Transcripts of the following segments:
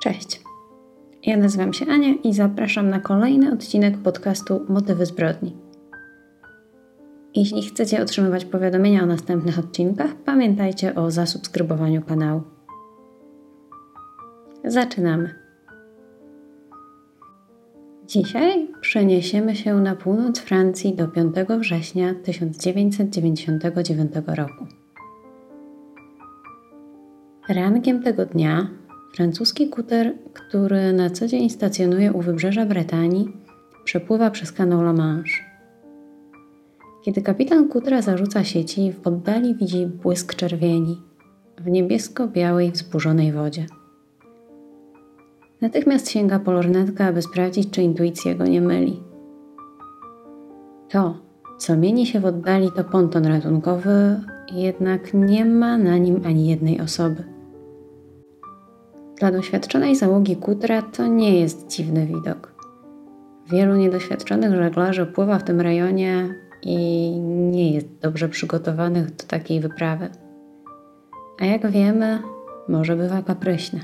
Cześć. Ja nazywam się Ania i zapraszam na kolejny odcinek podcastu Motywy zbrodni. Jeśli chcecie otrzymywać powiadomienia o następnych odcinkach, pamiętajcie o zasubskrybowaniu kanału. Zaczynamy. Dzisiaj przeniesiemy się na północ Francji do 5 września 1999 roku. Rankiem tego dnia francuski kuter, który na co dzień stacjonuje u wybrzeża Brytanii, przepływa przez kanał La Manche. Kiedy kapitan kutra zarzuca sieci, w oddali widzi błysk czerwieni w niebiesko-białej, wzburzonej wodzie. Natychmiast sięga po lornetkę, aby sprawdzić, czy intuicja go nie myli. To, co mieni się w oddali, to ponton ratunkowy, jednak nie ma na nim ani jednej osoby. Dla doświadczonej załogi kutra to nie jest dziwny widok. Wielu niedoświadczonych żeglarzy pływa w tym rejonie i nie jest dobrze przygotowanych do takiej wyprawy. A jak wiemy, może bywa kapryśna.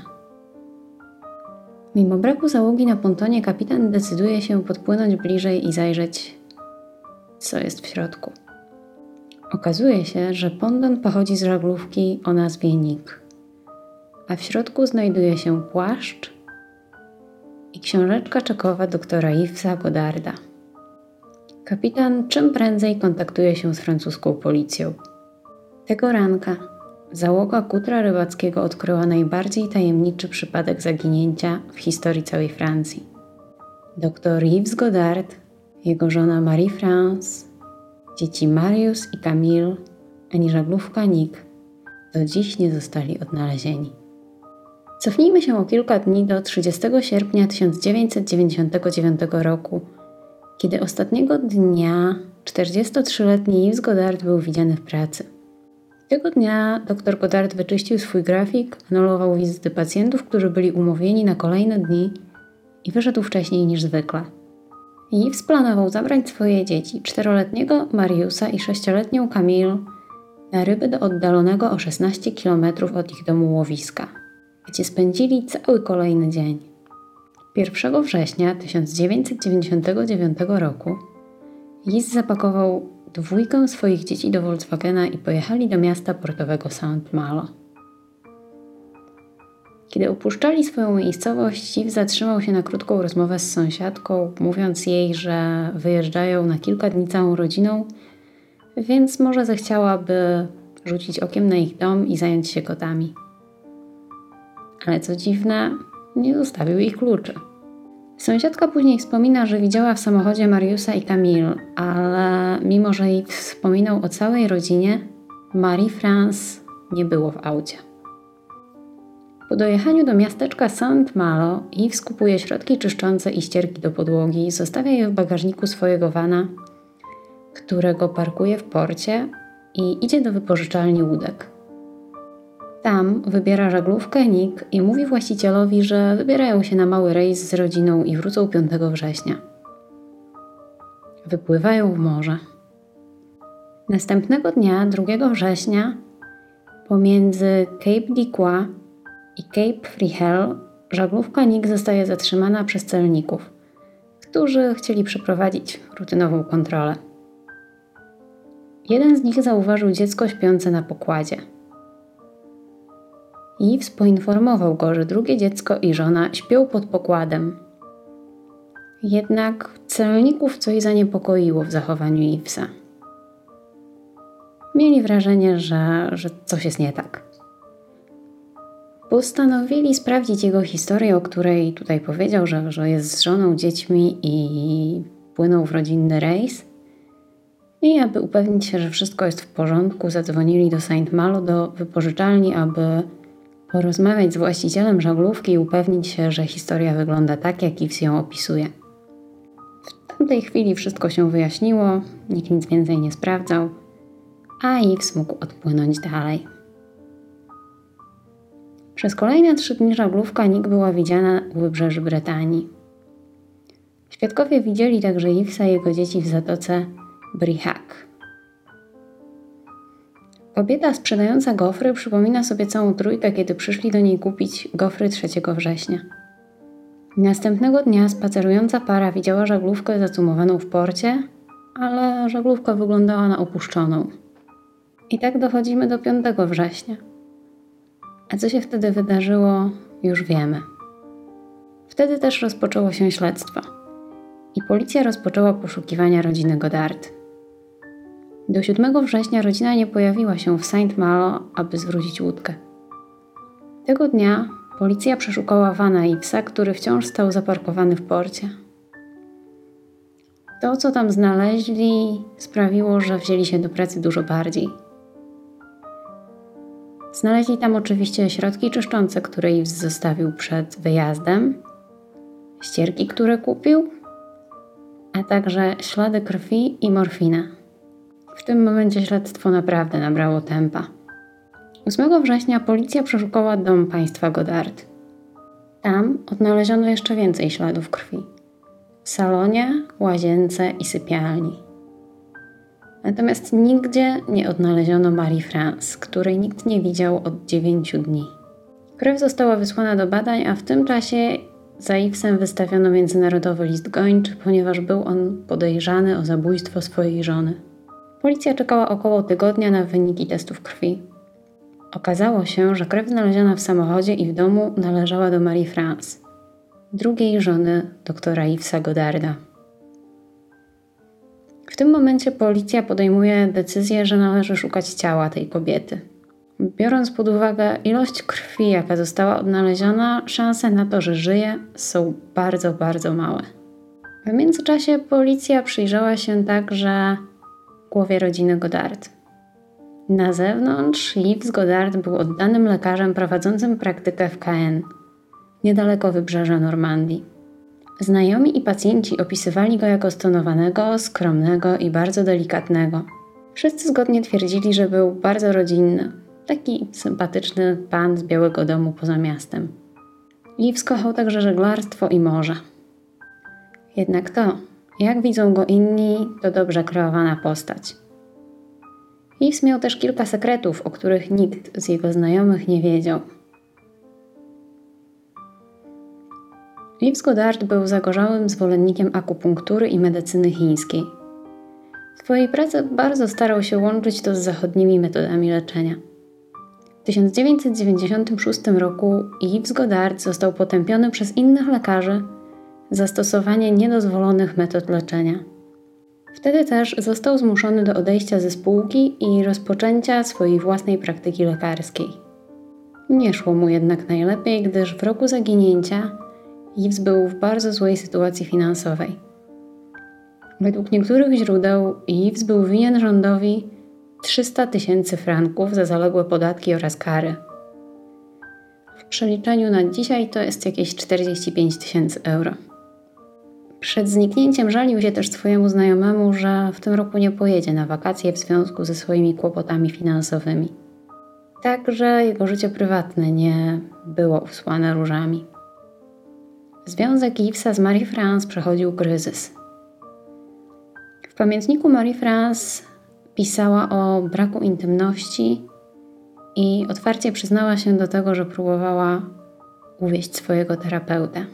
Mimo braku załogi na pontonie, kapitan decyduje się podpłynąć bliżej i zajrzeć, co jest w środku. Okazuje się, że ponton pochodzi z żaglówki o nazwie Nick a w środku znajduje się płaszcz i książeczka czekowa doktora Yvesa Godarda. Kapitan czym prędzej kontaktuje się z francuską policją. Tego ranka załoga kutra rybackiego odkryła najbardziej tajemniczy przypadek zaginięcia w historii całej Francji. Doktor Yves Godard, jego żona Marie-France, dzieci Marius i Camille, ani żaglówka Nick do dziś nie zostali odnalezieni. Cofnijmy się o kilka dni do 30 sierpnia 1999 roku, kiedy ostatniego dnia 43-letni Yves Goddard był widziany w pracy. Tego dnia dr Goddard wyczyścił swój grafik, anulował wizyty pacjentów, którzy byli umówieni na kolejne dni i wyszedł wcześniej niż zwykle. Yves planował zabrać swoje dzieci, czteroletniego Mariusa i sześcioletnią Camille, na ryby do oddalonego o 16 km od ich domu łowiska gdzie spędzili cały kolejny dzień. 1 września 1999 roku Lis zapakował dwójkę swoich dzieci do Volkswagena i pojechali do miasta portowego Saint-Malo. Kiedy opuszczali swoją miejscowość, Steve zatrzymał się na krótką rozmowę z sąsiadką, mówiąc jej, że wyjeżdżają na kilka dni całą rodziną, więc może zechciałaby rzucić okiem na ich dom i zająć się kotami ale co dziwne, nie zostawił ich kluczy. Sąsiadka później wspomina, że widziała w samochodzie Mariusa i Camille, ale mimo, że jej wspominał o całej rodzinie, Marie France nie było w aucie. Po dojechaniu do miasteczka Saint-Malo Yves kupuje środki czyszczące i ścierki do podłogi, zostawia je w bagażniku swojego wana, którego parkuje w porcie i idzie do wypożyczalni łódek. Tam wybiera żaglówkę Nick i mówi właścicielowi, że wybierają się na mały rejs z rodziną i wrócą 5 września. Wypływają w morze. Następnego dnia, 2 września, pomiędzy Cape d'Iqua i Cape Frihel żaglówka Nick zostaje zatrzymana przez celników, którzy chcieli przeprowadzić rutynową kontrolę. Jeden z nich zauważył dziecko śpiące na pokładzie – Yves poinformował go, że drugie dziecko i żona śpią pod pokładem. Jednak celników coś zaniepokoiło w zachowaniu Yvesa. Mieli wrażenie, że, że coś jest nie tak. Postanowili sprawdzić jego historię, o której tutaj powiedział, że, że jest z żoną, dziećmi i płynął w rodzinny rejs. I aby upewnić się, że wszystko jest w porządku, zadzwonili do Saint Malo, do wypożyczalni, aby porozmawiać z właścicielem żaglówki i upewnić się, że historia wygląda tak, jak Yves ją opisuje. W tamtej chwili wszystko się wyjaśniło, nikt nic więcej nie sprawdzał, a Yves mógł odpłynąć dalej. Przez kolejne trzy dni żaglówka Nick była widziana u wybrzeży Brytanii. Świadkowie widzieli także Yvesa i jego dzieci w zatoce Brihak. Kobieta sprzedająca gofry przypomina sobie całą trójkę, kiedy przyszli do niej kupić gofry 3 września. Następnego dnia spacerująca para widziała żaglówkę zacumowaną w porcie, ale żaglówka wyglądała na opuszczoną. I tak dochodzimy do 5 września. A co się wtedy wydarzyło, już wiemy. Wtedy też rozpoczęło się śledztwo i policja rozpoczęła poszukiwania rodziny Godard. Do 7 września rodzina nie pojawiła się w Saint Malo, aby zwrócić łódkę. Tego dnia policja przeszukała Vana Ivesa, który wciąż stał zaparkowany w porcie. To, co tam znaleźli, sprawiło, że wzięli się do pracy dużo bardziej. Znaleźli tam oczywiście środki czyszczące, które Ives zostawił przed wyjazdem, ścierki, które kupił, a także ślady krwi i morfinę. W tym momencie śledztwo naprawdę nabrało tempa. 8 września policja przeszukała dom państwa Godard. Tam odnaleziono jeszcze więcej śladów krwi. W salonie, łazience i sypialni. Natomiast nigdzie nie odnaleziono Marie France, której nikt nie widział od 9 dni. Krew została wysłana do badań, a w tym czasie za Ivesem wystawiono międzynarodowy list gończy, ponieważ był on podejrzany o zabójstwo swojej żony. Policja czekała około tygodnia na wyniki testów krwi. Okazało się, że krew znaleziona w samochodzie i w domu należała do Marie France, drugiej żony doktora Yvesa Godarda. W tym momencie policja podejmuje decyzję, że należy szukać ciała tej kobiety. Biorąc pod uwagę ilość krwi, jaka została odnaleziona, szanse na to, że żyje, są bardzo, bardzo małe. W międzyczasie policja przyjrzała się także głowie rodziny Godard. Na zewnątrz Yves Godard był oddanym lekarzem prowadzącym praktykę w Caen, niedaleko wybrzeża Normandii. Znajomi i pacjenci opisywali go jako stonowanego, skromnego i bardzo delikatnego. Wszyscy zgodnie twierdzili, że był bardzo rodzinny, taki sympatyczny pan z Białego Domu poza miastem. Yves kochał także żeglarstwo i morze. Jednak to, jak widzą go inni, to dobrze kreowana postać. Yves miał też kilka sekretów, o których nikt z jego znajomych nie wiedział. Yves Goddard był zagorzałym zwolennikiem akupunktury i medycyny chińskiej. W swojej pracy bardzo starał się łączyć to z zachodnimi metodami leczenia. W 1996 roku Yves Goddard został potępiony przez innych lekarzy za stosowanie niedozwolonych metod leczenia. Wtedy też został zmuszony do odejścia ze spółki i rozpoczęcia swojej własnej praktyki lekarskiej. Nie szło mu jednak najlepiej, gdyż w roku zaginięcia Yves był w bardzo złej sytuacji finansowej. Według niektórych źródeł Yves był winien rządowi 300 tysięcy franków za zaległe podatki oraz kary. W przeliczeniu na dzisiaj to jest jakieś 45 tysięcy euro. Przed zniknięciem żalił się też swojemu znajomemu, że w tym roku nie pojedzie na wakacje w związku ze swoimi kłopotami finansowymi. Także jego życie prywatne nie było usłane różami. Związek Ivesa z Marie France przechodził kryzys. W pamiętniku Marie France pisała o braku intymności i otwarcie przyznała się do tego, że próbowała uwieść swojego terapeutę.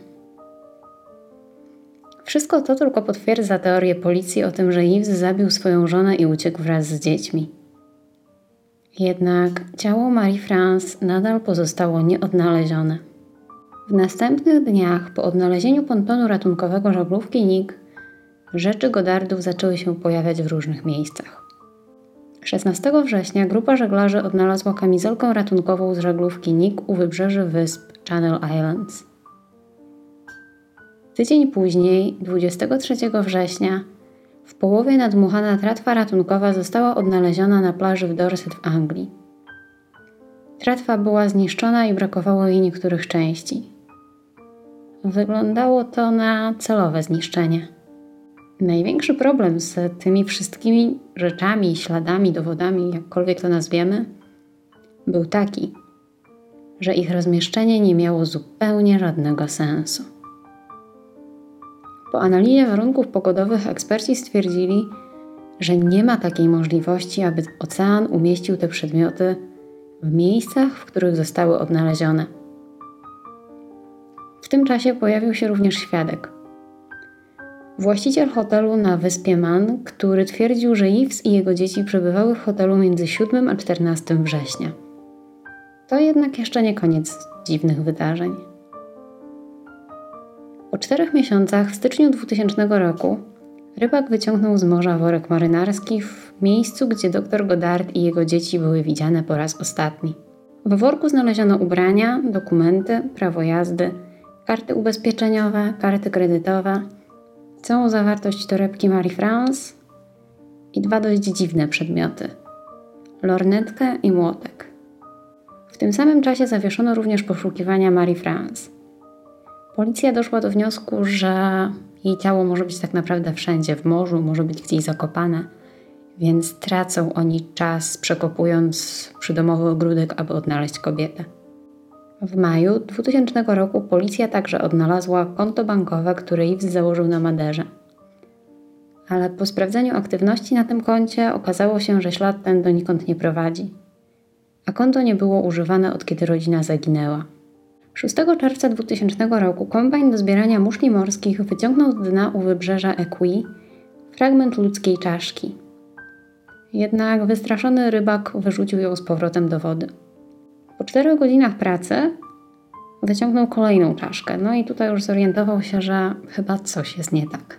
Wszystko to tylko potwierdza teorię policji o tym, że Yves zabił swoją żonę i uciekł wraz z dziećmi. Jednak ciało Marie France nadal pozostało nieodnalezione. W następnych dniach po odnalezieniu pontonu ratunkowego żaglówki NIK rzeczy Godardów zaczęły się pojawiać w różnych miejscach. 16 września grupa żeglarzy odnalazła kamizelkę ratunkową z żaglówki NIK u wybrzeży wysp Channel Islands. Tydzień później, 23 września, w połowie nadmuchana tratwa ratunkowa została odnaleziona na plaży w Dorset w Anglii. Tratwa była zniszczona i brakowało jej niektórych części. Wyglądało to na celowe zniszczenie. Największy problem z tymi wszystkimi rzeczami, śladami, dowodami, jakkolwiek to nazwiemy, był taki, że ich rozmieszczenie nie miało zupełnie żadnego sensu. Po analizie warunków pogodowych eksperci stwierdzili, że nie ma takiej możliwości, aby ocean umieścił te przedmioty w miejscach, w których zostały odnalezione. W tym czasie pojawił się również świadek. Właściciel hotelu na wyspie Man, który twierdził, że Yves i jego dzieci przebywały w hotelu między 7 a 14 września. To jednak jeszcze nie koniec dziwnych wydarzeń. Po czterech miesiącach, w styczniu 2000 roku, rybak wyciągnął z morza worek marynarski w miejscu, gdzie dr Godard i jego dzieci były widziane po raz ostatni. W worku znaleziono ubrania, dokumenty, prawo jazdy, karty ubezpieczeniowe, karty kredytowe, całą zawartość torebki Marie France i dwa dość dziwne przedmioty lornetkę i młotek. W tym samym czasie zawieszono również poszukiwania Marie France. Policja doszła do wniosku, że jej ciało może być tak naprawdę wszędzie w morzu, może być gdzieś zakopane, więc tracą oni czas przekopując przydomowy ogródek, aby odnaleźć kobietę. W maju 2000 roku policja także odnalazła konto bankowe, które Yves założył na Maderze. Ale po sprawdzeniu aktywności na tym koncie okazało się, że ślad ten donikąd nie prowadzi. A konto nie było używane od kiedy rodzina zaginęła. 6 czerwca 2000 roku kombajn do zbierania muszli morskich wyciągnął z dna u wybrzeża Equi fragment ludzkiej czaszki. Jednak wystraszony rybak wyrzucił ją z powrotem do wody. Po czterech godzinach pracy wyciągnął kolejną czaszkę. No i tutaj już zorientował się, że chyba coś jest nie tak.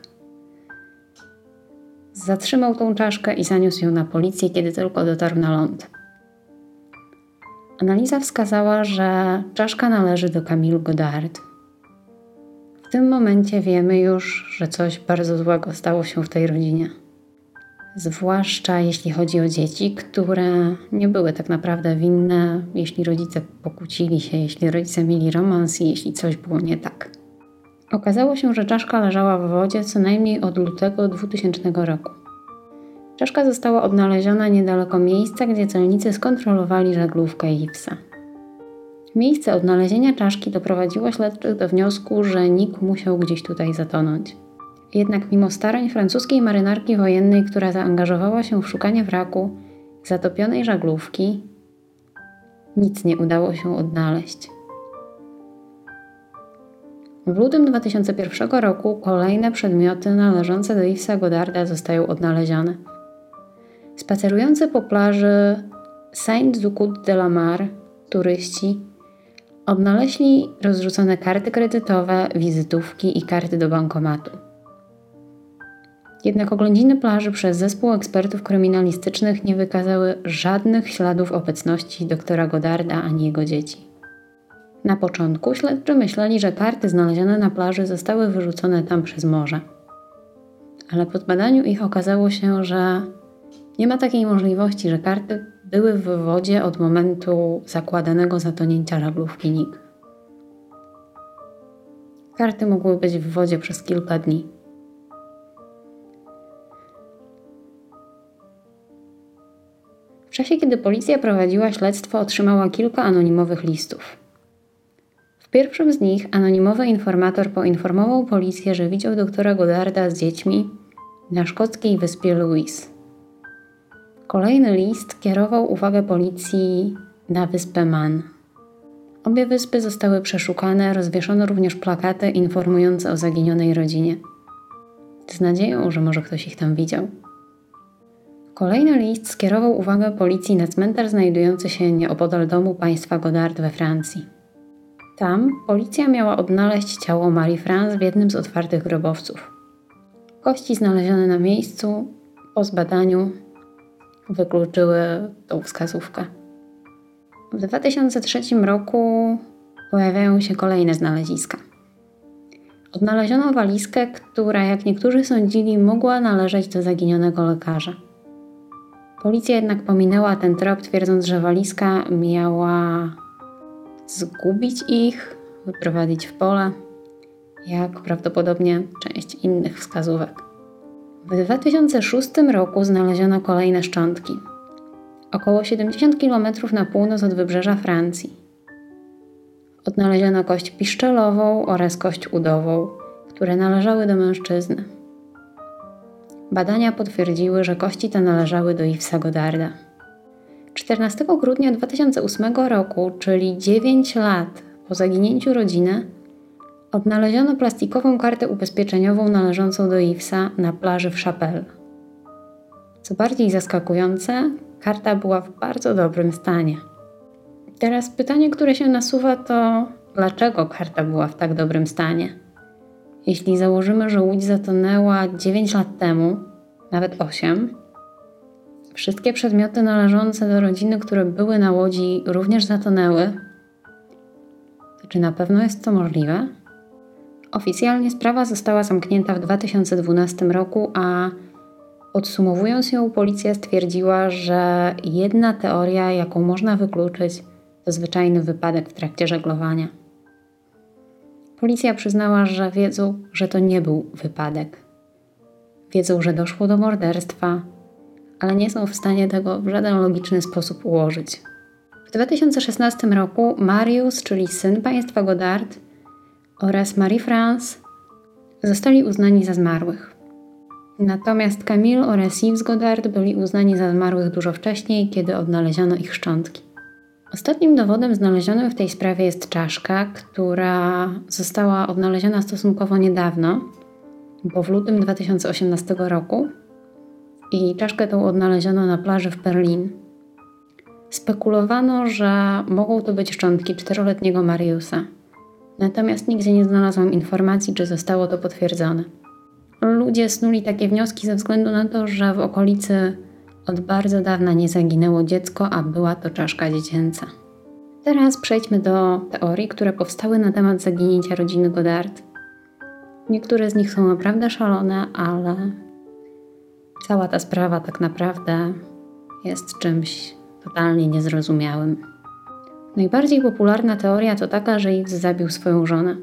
Zatrzymał tą czaszkę i zaniósł ją na policję, kiedy tylko dotarł na ląd. Analiza wskazała, że czaszka należy do Camille Godard. W tym momencie wiemy już, że coś bardzo złego stało się w tej rodzinie zwłaszcza jeśli chodzi o dzieci, które nie były tak naprawdę winne, jeśli rodzice pokłócili się, jeśli rodzice mieli romans i jeśli coś było nie tak. Okazało się, że czaszka leżała w wodzie co najmniej od lutego 2000 roku. Czaszka została odnaleziona niedaleko miejsca, gdzie celnicy skontrolowali żaglówkę Ipsa. Miejsce odnalezienia czaszki doprowadziło śledczych do wniosku, że Nick musiał gdzieś tutaj zatonąć. Jednak mimo starań francuskiej marynarki wojennej, która zaangażowała się w szukanie wraku zatopionej żaglówki, nic nie udało się odnaleźć. W lutym 2001 roku kolejne przedmioty należące do Yvesa Godarda zostają odnalezione. Spacerujący po plaży Saint-Zucut de la Mar turyści odnaleźli rozrzucone karty kredytowe, wizytówki i karty do bankomatu. Jednak oględziny plaży przez zespół ekspertów kryminalistycznych nie wykazały żadnych śladów obecności doktora Godarda ani jego dzieci. Na początku śledczy myśleli, że karty znalezione na plaży zostały wyrzucone tam przez morze. Ale po zbadaniu ich okazało się, że nie ma takiej możliwości, że karty były w wodzie od momentu zakładanego zatonięcia żaglówki NIK. Karty mogły być w wodzie przez kilka dni. W czasie, kiedy policja prowadziła śledztwo, otrzymała kilka anonimowych listów. W pierwszym z nich anonimowy informator poinformował policję, że widział doktora Godarda z dziećmi na szkockiej wyspie Louis. Kolejny list kierował uwagę policji na wyspę Man. Obie wyspy zostały przeszukane, rozwieszono również plakaty informujące o zaginionej rodzinie. Z nadzieją, że może ktoś ich tam widział. Kolejny list skierował uwagę policji na cmentarz znajdujący się nieopodal domu państwa Godard we Francji. Tam policja miała odnaleźć ciało Marie France w jednym z otwartych grobowców. Kości znalezione na miejscu po zbadaniu wykluczyły tą wskazówkę. W 2003 roku pojawiają się kolejne znaleziska. Odnaleziono walizkę, która, jak niektórzy sądzili, mogła należeć do zaginionego lekarza. Policja jednak pominęła ten trop, twierdząc, że walizka miała zgubić ich, wyprowadzić w pole, jak prawdopodobnie część innych wskazówek. W 2006 roku znaleziono kolejne szczątki. Około 70 km na północ od wybrzeża Francji. Odnaleziono kość piszczelową oraz kość udową, które należały do mężczyzny. Badania potwierdziły, że kości te należały do Yvesa Godarda. 14 grudnia 2008 roku, czyli 9 lat po zaginięciu rodziny, odnaleziono plastikową kartę ubezpieczeniową należącą do Yvesa na plaży w Chapelle. Co bardziej zaskakujące, karta była w bardzo dobrym stanie. Teraz pytanie, które się nasuwa, to dlaczego karta była w tak dobrym stanie? Jeśli założymy, że łódź zatonęła 9 lat temu, nawet 8, wszystkie przedmioty należące do rodziny, które były na łodzi, również zatonęły, to czy na pewno jest to możliwe? Oficjalnie sprawa została zamknięta w 2012 roku, a podsumowując ją, policja stwierdziła, że jedna teoria, jaką można wykluczyć, to zwyczajny wypadek w trakcie żeglowania. Policja przyznała, że wiedzą, że to nie był wypadek. Wiedzą, że doszło do morderstwa, ale nie są w stanie tego w żaden logiczny sposób ułożyć. W 2016 roku Marius, czyli syn państwa Godard, oraz Marie-France zostali uznani za zmarłych. Natomiast Camille oraz Yves Godard byli uznani za zmarłych dużo wcześniej, kiedy odnaleziono ich szczątki. Ostatnim dowodem znalezionym w tej sprawie jest czaszka, która została odnaleziona stosunkowo niedawno, bo w lutym 2018 roku i czaszkę tą odnaleziono na plaży w Berlin. Spekulowano, że mogą to być szczątki czteroletniego Mariusa. Natomiast nigdzie nie znalazłam informacji, czy zostało to potwierdzone. Ludzie snuli takie wnioski ze względu na to, że w okolicy od bardzo dawna nie zaginęło dziecko, a była to czaszka dziecięca. Teraz przejdźmy do teorii, które powstały na temat zaginięcia rodziny Godard. Niektóre z nich są naprawdę szalone, ale cała ta sprawa tak naprawdę jest czymś totalnie niezrozumiałym. Najbardziej popularna teoria to taka, że Yves zabił swoją żonę.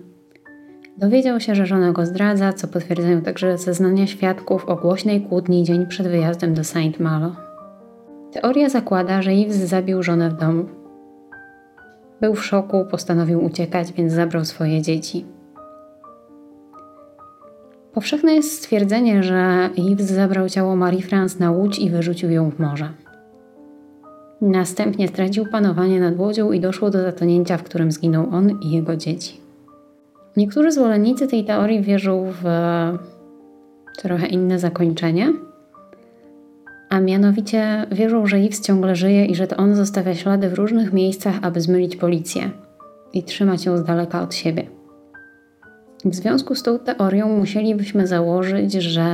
Dowiedział się, że żona go zdradza, co potwierdzają także zeznania świadków o głośnej kłótni dzień przed wyjazdem do Saint Malo. Teoria zakłada, że Yves zabił żonę w domu. Był w szoku, postanowił uciekać, więc zabrał swoje dzieci. Powszechne jest stwierdzenie, że Yves zabrał ciało Marie France na łódź i wyrzucił ją w morze. Następnie stracił panowanie nad łodzią i doszło do zatonięcia, w którym zginął on i jego dzieci. Niektórzy zwolennicy tej teorii wierzą w trochę inne zakończenie, a mianowicie wierzą, że Yves ciągle żyje i że to on zostawia ślady w różnych miejscach, aby zmylić policję i trzymać ją z daleka od siebie. W związku z tą teorią musielibyśmy założyć, że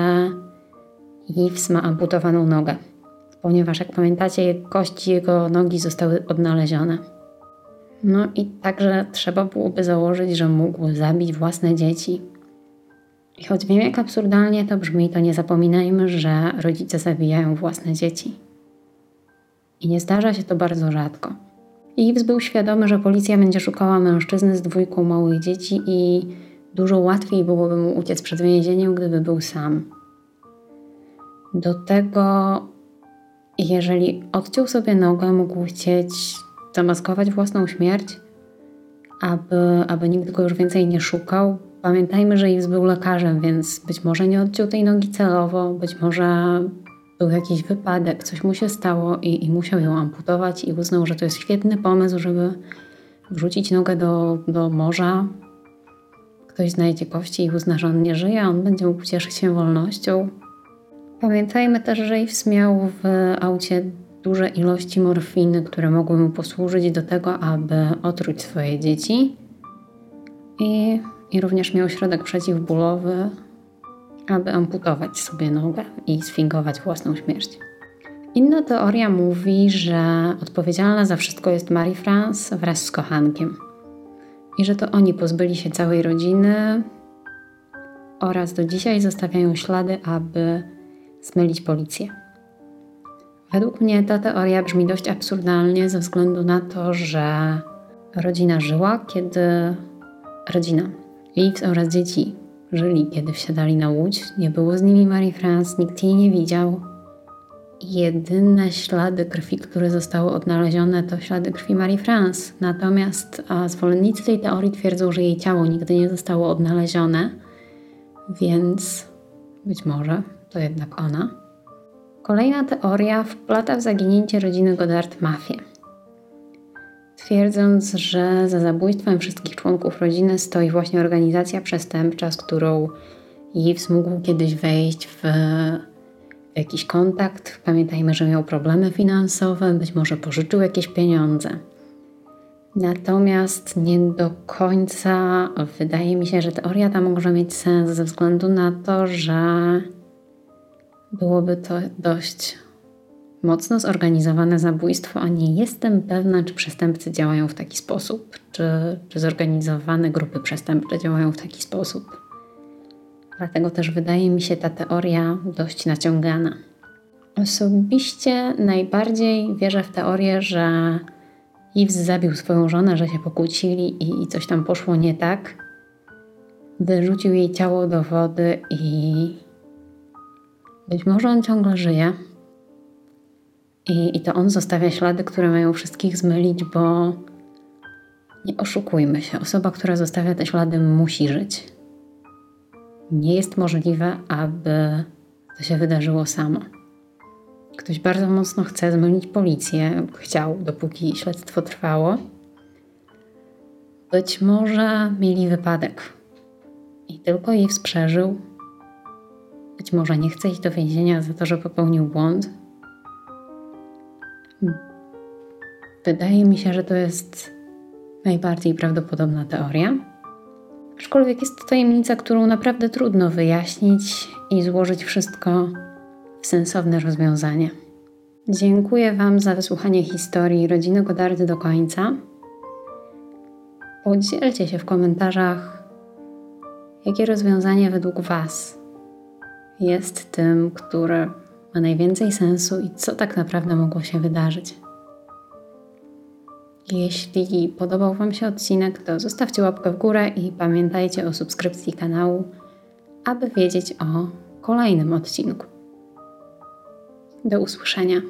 Yves ma amputowaną nogę ponieważ jak pamiętacie, kości jego nogi zostały odnalezione. No i także trzeba byłoby założyć, że mógł zabić własne dzieci. I choć wiem, jak absurdalnie to brzmi, to nie zapominajmy, że rodzice zabijają własne dzieci. I nie zdarza się to bardzo rzadko. Ives był świadomy, że policja będzie szukała mężczyzny z dwójką małych dzieci i dużo łatwiej byłoby mu uciec przed więzieniem, gdyby był sam. Do tego jeżeli odciął sobie nogę, mógł chcieć zamaskować własną śmierć, aby, aby nikt go już więcej nie szukał. Pamiętajmy, że Yves był lekarzem, więc być może nie odciął tej nogi celowo, być może był jakiś wypadek, coś mu się stało i, i musiał ją amputować i uznał, że to jest świetny pomysł, żeby wrzucić nogę do, do morza. Ktoś znajdzie kości i uzna, że on nie żyje, on będzie mógł cieszyć się wolnością. Pamiętajmy też, że Yves miał w aucie duże ilości morfiny, które mogły mu posłużyć do tego, aby otruć swoje dzieci. I, i również miał środek przeciwbólowy, aby amputować sobie nogę i sfingować własną śmierć. Inna teoria mówi, że odpowiedzialna za wszystko jest Marie France wraz z kochankiem i że to oni pozbyli się całej rodziny oraz do dzisiaj zostawiają ślady, aby zmylić policję. Według mnie ta teoria brzmi dość absurdalnie ze względu na to, że rodzina żyła, kiedy rodzina, Yves oraz dzieci żyli, kiedy wsiadali na łódź. Nie było z nimi Marie France, nikt jej nie widział. Jedyne ślady krwi, które zostały odnalezione, to ślady krwi Marie France. Natomiast zwolennicy tej teorii twierdzą, że jej ciało nigdy nie zostało odnalezione, więc być może to jednak ona. Kolejna teoria wplata w zaginięcie rodziny Godard mafię. Twierdząc, że za zabójstwem wszystkich członków rodziny stoi właśnie organizacja przestępcza, z którą Yves mógł kiedyś wejść w jakiś kontakt. Pamiętajmy, że miał problemy finansowe, być może pożyczył jakieś pieniądze. Natomiast nie do końca wydaje mi się, że teoria ta może mieć sens ze względu na to, że byłoby to dość mocno zorganizowane zabójstwo, a nie jestem pewna, czy przestępcy działają w taki sposób, czy, czy zorganizowane grupy przestępcze działają w taki sposób. Dlatego też wydaje mi się ta teoria dość naciągana. Osobiście najbardziej wierzę w teorię, że Yves zabił swoją żonę, że się pokłócili i, i coś tam poszło nie tak. Wyrzucił jej ciało do wody i być może on ciągle żyje. I, I to on zostawia ślady, które mają wszystkich zmylić, bo nie oszukujmy się, osoba, która zostawia te ślady, musi żyć. Nie jest możliwe, aby to się wydarzyło samo. Ktoś bardzo mocno chce zmylić policję, chciał, dopóki śledztwo trwało. Być może mieli wypadek i tylko jej przeżył. Być może nie chce iść do więzienia za to, że popełnił błąd. Wydaje mi się, że to jest najbardziej prawdopodobna teoria. Aczkolwiek jest to tajemnica, którą naprawdę trudno wyjaśnić i złożyć wszystko w sensowne rozwiązanie. Dziękuję Wam za wysłuchanie historii rodziny Godardy do końca. Podzielcie się w komentarzach, jakie rozwiązanie według Was jest tym, które ma najwięcej sensu i co tak naprawdę mogło się wydarzyć. Jeśli podobał Wam się odcinek, to zostawcie łapkę w górę i pamiętajcie o subskrypcji kanału, aby wiedzieć o kolejnym odcinku. Do usłyszenia.